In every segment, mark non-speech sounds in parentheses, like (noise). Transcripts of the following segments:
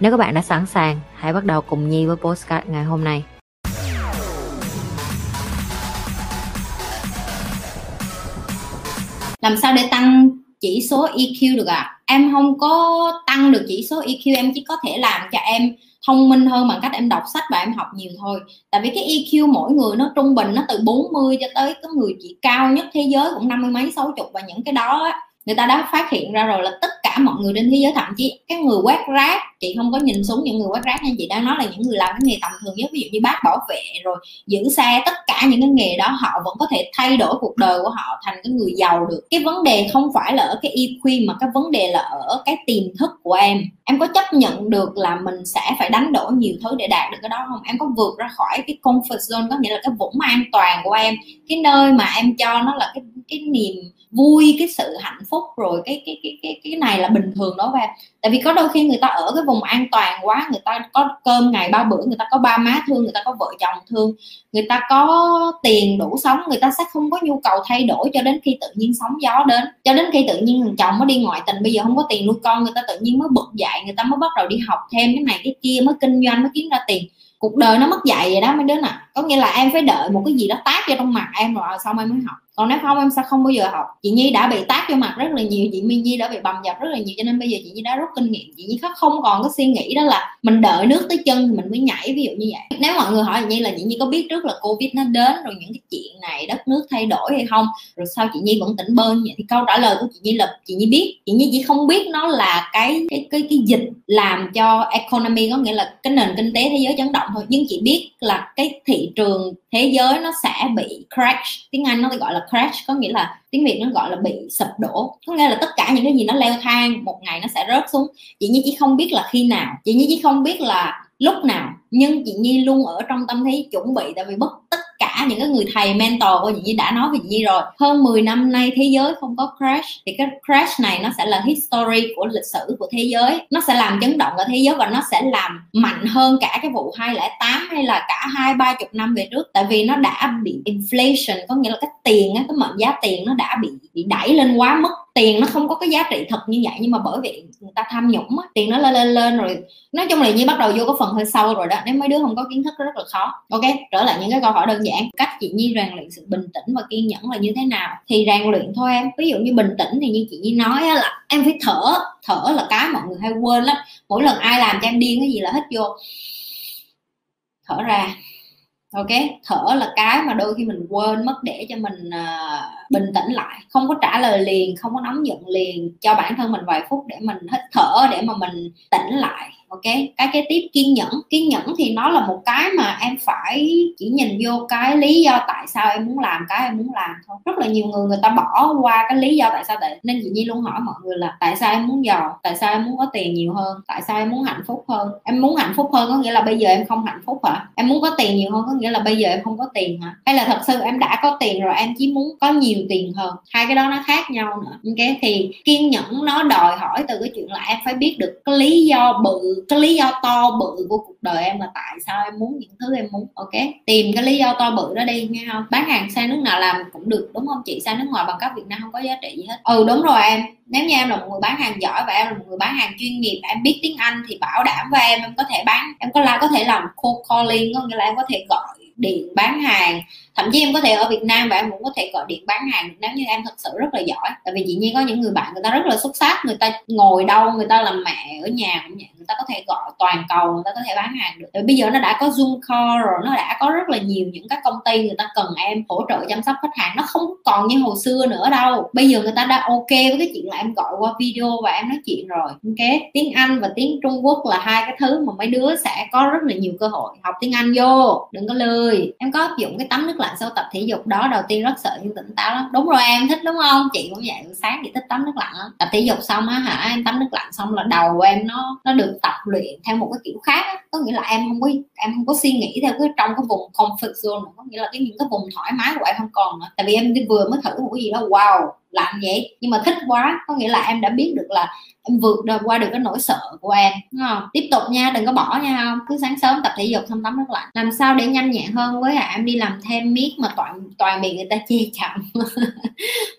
Nếu các bạn đã sẵn sàng, hãy bắt đầu cùng Nhi với postcard ngày hôm nay. làm sao để tăng chỉ số EQ được ạ à? em không có tăng được chỉ số EQ em chỉ có thể làm cho em thông minh hơn bằng cách em đọc sách và em học nhiều thôi tại vì cái EQ mỗi người nó trung bình nó từ 40 cho tới có người chỉ cao nhất thế giới cũng năm mươi mấy sáu chục và những cái đó á, người ta đã phát hiện ra rồi là tất cả mọi người trên thế giới, thậm chí cái người quét rác, chị không có nhìn xuống những người quét rác nhưng chị đang nói là những người làm cái nghề tầm thường nhất, ví dụ như bác bảo vệ rồi giữ xe, tất cả những cái nghề đó họ vẫn có thể thay đổi cuộc đời của họ thành cái người giàu được. Cái vấn đề không phải là ở cái EQ mà cái vấn đề là ở cái tiềm thức của em. Em có chấp nhận được là mình sẽ phải đánh đổi nhiều thứ để đạt được cái đó không? Em có vượt ra khỏi cái comfort zone, có nghĩa là cái vũng an toàn của em, cái nơi mà em cho nó là cái cái niềm vui, cái sự hạnh phúc, rồi cái cái cái cái cái này là bình thường đó và tại vì có đôi khi người ta ở cái vùng an toàn quá, người ta có cơm ngày ba bữa, người ta có ba má thương, người ta có vợ chồng thương, người ta có tiền đủ sống, người ta sẽ không có nhu cầu thay đổi cho đến khi tự nhiên sóng gió đến. Cho đến khi tự nhiên thằng chồng mới đi ngoại tình, bây giờ không có tiền nuôi con, người ta tự nhiên mới bực dậy người ta mới bắt đầu đi học thêm cái này cái kia, mới kinh doanh, mới kiếm ra tiền. Cuộc đời nó mất dạy vậy đó mấy đứa nè. Có nghĩa là em phải đợi một cái gì đó tác vô trong mặt em rồi à, xong em mới học còn nếu không, em sẽ không bao giờ học. Chị nhi đã bị tác vô mặt rất là nhiều, chị minh nhi đã bị bầm dập rất là nhiều, cho nên bây giờ chị nhi đã rút kinh nghiệm. Chị nhi không còn có suy nghĩ đó là mình đợi nước tới chân thì mình mới nhảy, ví dụ như vậy. Nếu mọi người hỏi chị nhi là chị nhi có biết trước là covid nó đến rồi những cái chuyện này, đất nước thay đổi hay không, rồi sao chị nhi vẫn tỉnh bơn vậy? Thì câu trả lời của chị nhi là chị nhi biết. Chị nhi chỉ không biết nó là cái cái cái cái dịch làm cho economy, có nghĩa là cái nền kinh tế thế giới chấn động thôi. Nhưng chị biết là cái thị trường thế giới nó sẽ bị crash. Tiếng anh nó gọi là crash, có nghĩa là tiếng việt nó gọi là bị sụp đổ. Có nghĩa là tất cả những cái gì nó leo thang, một ngày nó sẽ rớt xuống. Chị nhi chỉ không biết là khi nào. Chị nhi chỉ không biết là lúc nào. Nhưng chị nhi luôn ở trong tâm thế chuẩn bị, tại vì bất tất cả những cái người thầy, mentor của chị Nhi đã nói về chị Nhi rồi. Hơn 10 năm nay thế giới không có crash, thì cái crash này nó sẽ là history của lịch sử của thế giới. Nó sẽ làm chấn động cả thế giới và nó sẽ làm mạnh hơn cả cái vụ 208 hay là cả hai, ba chục năm về trước. Tại vì nó đã bị inflation, có nghĩa là cái tiền cái mệnh giá tiền nó đã bị bị đẩy lên quá mức tiền nó không có cái giá trị thật như vậy nhưng mà bởi vì người ta tham nhũng á, tiền nó lên lên lên rồi nói chung là như bắt đầu vô cái phần hơi sâu rồi đó nếu mấy đứa không có kiến thức rất là khó. Ok trở lại những cái câu hỏi đơn giản cách chị nhi rèn luyện sự bình tĩnh và kiên nhẫn là như thế nào? Thì rèn luyện thôi em ví dụ như bình tĩnh thì như chị nhi nói là em phải thở thở là cái mọi người hay quên lắm mỗi lần ai làm cho em điên cái gì là hít vô. Thở ra ok thở là cái mà đôi khi mình quên mất để cho mình uh, bình tĩnh lại, không có trả lời liền, không có nóng giận liền, cho bản thân mình vài phút để mình hít thở, để mà mình tỉnh lại, ok? Cái kế tiếp kiên nhẫn. Kiên nhẫn thì nó là một cái mà em phải chỉ nhìn vô cái lý do tại sao em muốn làm cái em muốn làm thôi. Rất là nhiều người người ta bỏ qua cái lý do tại sao tại nên chị nhi luôn hỏi mọi người là tại sao em muốn giàu, tại sao em muốn có tiền nhiều hơn, tại sao em muốn hạnh phúc hơn? Em muốn hạnh phúc hơn có nghĩa là bây giờ em không hạnh phúc hả? Em muốn có tiền nhiều hơn có nghĩa là bây giờ em không có tiền hả? Hay là thật sự em đã có tiền rồi, em chỉ muốn có nhiều tiền hơn. Hai cái đó nó khác nhau nữa. Ok, thì kiên nhẫn nó đòi hỏi từ cái chuyện là em phải biết được cái lý do bự, cái lý do to bự của cuộc đời em là tại sao em muốn những thứ em muốn. Ok, tìm cái lý do to bự đó đi, nghe không? Bán hàng sang nước nào làm cũng được, đúng không? Chị sang nước ngoài bằng cấp việt nam không có giá trị gì hết. Ừ đúng rồi em. Nếu như em là một người bán hàng giỏi và em là một người bán hàng chuyên nghiệp, em biết tiếng anh thì bảo đảm với em em có thể bán, em có là có thể làm cold calling, có nghĩa là em có thể gọi điện bán hàng thậm chí em có thể ở Việt Nam và em cũng có thể gọi điện bán hàng nếu như em thật sự rất là giỏi. Tại vì chị nhiên có những người bạn người ta rất là xuất sắc, người ta ngồi đâu, người ta làm mẹ ở nhà cũng vậy, người ta có thể gọi toàn cầu, người ta có thể bán hàng được. Rồi bây giờ nó đã có zoom call rồi, nó đã có rất là nhiều những các công ty người ta cần em hỗ trợ chăm sóc khách hàng, nó không còn như hồi xưa nữa đâu. Bây giờ người ta đã ok với cái chuyện là em gọi qua video và em nói chuyện rồi. Ok, tiếng Anh và tiếng Trung Quốc là hai cái thứ mà mấy đứa sẽ có rất là nhiều cơ hội học tiếng Anh vô. Đừng có lười. Em có áp dụng cái tấm nước lạnh sau tập thể dục đó, đầu tiên rất sợ nhưng tỉnh táo lắm đúng rồi, em thích đúng không chị cũng vậy, sáng chị thích tắm nước lạnh lắm tập thể dục xong á hả, em tắm nước lạnh xong là đầu em nó nó được tập luyện theo một cái kiểu khác á. có nghĩa là em không có, em không có suy nghĩ theo cái trong cái vùng comfort zone nữa. có nghĩa là cái những cái vùng thoải mái của em không còn nữa tại vì em vừa mới thử một cái gì đó, wow lạnh vậy? Nhưng mà thích quá, có nghĩa là em đã biết được là em vượt được, qua được cái nỗi sợ của em, đúng không? Tiếp tục nha, đừng có bỏ nha, không? Cứ sáng sớm tập thể dục xong tắm nước lạnh. Làm sao để nhanh nhẹn hơn với hả? Em đi làm thêm miết mà toàn toàn bị người ta chê chậm (laughs)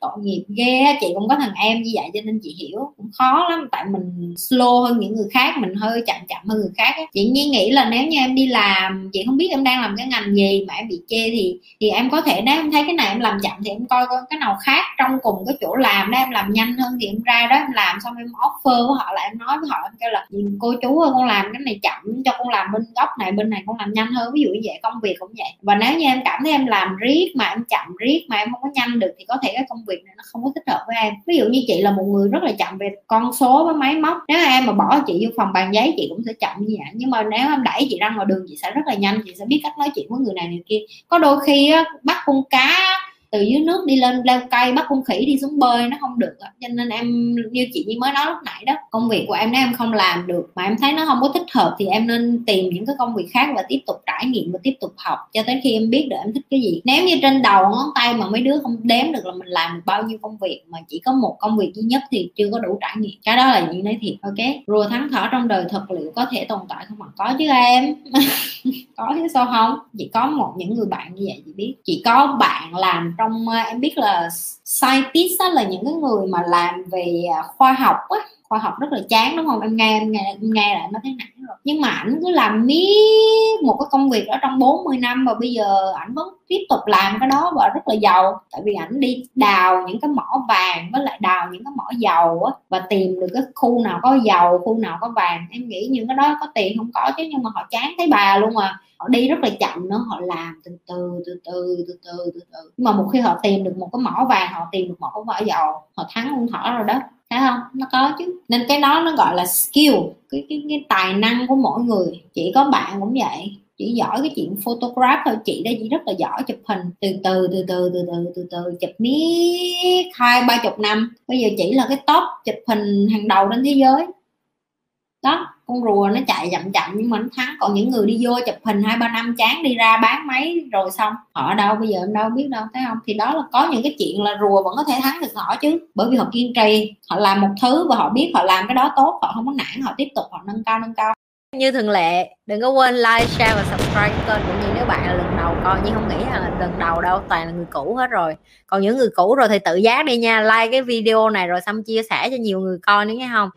tội nghiệp ghê chị cũng có thằng em như vậy cho nên chị hiểu. Cũng khó lắm, tại mình slow hơn những người khác, mình hơi chậm chậm hơn người khác chị nhi nghĩ là nếu như em đi làm, chị không biết em đang làm cái ngành gì mà em bị chê thì thì em có thể, nếu em thấy cái này em làm chậm thì em coi coi cái nào khác trong cùng cái chỗ làm đó em làm nhanh hơn thì em ra đó em làm xong em offer với họ là em nói với họ em kêu là ừ, cô chú ơi con làm cái này chậm cho con làm bên góc này bên này con làm nhanh hơn. Ví dụ như vậy công việc cũng vậy. Và nếu như em cảm thấy em làm riết mà em chậm riết mà em không có nhanh được thì có thể cái công việc này nó không có thích hợp với em. Ví dụ như chị là một người rất là chậm về con số với máy móc nếu em mà bỏ chị vô phòng bàn giấy chị cũng sẽ chậm như vậy. Nhưng mà nếu em đẩy chị ra ngoài đường chị sẽ rất là nhanh chị sẽ biết cách nói chuyện với người này người kia. Có đôi khi á, bắt con cá từ dưới nước đi lên leo cây, bắt con khỉ đi xuống bơi, nó không được cho nên em, như chị như mới nói lúc nãy đó, công việc của em, nếu em không làm được mà em thấy nó không có thích hợp thì em nên tìm những cái công việc khác và tiếp tục trải nghiệm và tiếp tục học cho tới khi em biết được em thích cái gì. Nếu như trên đầu ngón tay mà mấy đứa không đếm được là mình làm được bao nhiêu công việc mà chỉ có một công việc duy nhất thì chưa có đủ trải nghiệm. Cái đó là những nói thiệt, ok? Rùa thắng thỏ trong đời thật liệu có thể tồn tại không mà có chứ em. (laughs) có chứ, sao không? Chỉ có một những người bạn như vậy chị biết. Chỉ có bạn làm trong à, em biết là scientist là những cái người mà làm về à, khoa học á khoa học rất là chán, đúng không? Em nghe em nghe em nghe lại nó thấy nản rồi nhưng mà ảnh cứ làm miết một cái công việc đó trong 40 năm và bây giờ ảnh vẫn tiếp tục làm cái đó và rất là giàu. Tại vì ảnh đi đào những cái mỏ vàng với lại đào những cái mỏ dầu á và tìm được cái khu nào có dầu, khu nào có vàng. Em nghĩ những cái đó có tiền không có chứ, nhưng mà họ chán thấy bà luôn à. Họ đi rất là chậm nữa, họ làm từ từ từ từ từ từ từ từ. Nhưng mà một khi họ tìm được một cái mỏ vàng, họ tìm được một cái mỏ dầu, họ thắng con thỏ rồi đó thấy không? Nó có chứ. Nên cái đó nó gọi là skill. Cái cái, cái tài năng của mỗi người. Chỉ có bạn cũng vậy. Chỉ giỏi cái chuyện photograph thôi. Chị đây chị rất là giỏi chụp hình. Từ từ từ từ từ từ từ từ. Chụp miết hai ba chục năm. Bây giờ chỉ là cái top chụp hình hàng đầu trên thế giới. Đó con rùa nó chạy chậm chậm nhưng mà nó thắng. Còn những người đi vô chụp hình hai ba năm chán đi ra bán máy rồi xong, họ ở đâu bây giờ em đâu biết đâu, thấy không? Thì đó là có những cái chuyện là rùa vẫn có thể thắng được họ chứ. Bởi vì họ kiên trì, họ làm một thứ và họ biết họ làm cái đó tốt, họ không có nản, họ tiếp tục, họ nâng cao nâng cao. Như thường lệ, đừng có quên like, share và subscribe kênh cũng như nếu bạn là lần đầu coi nhưng không nghĩ là lần đầu đâu, toàn là người cũ hết rồi. Còn những người cũ rồi thì tự giác đi nha, like cái video này rồi xong chia sẻ cho nhiều người coi nữa nghe không?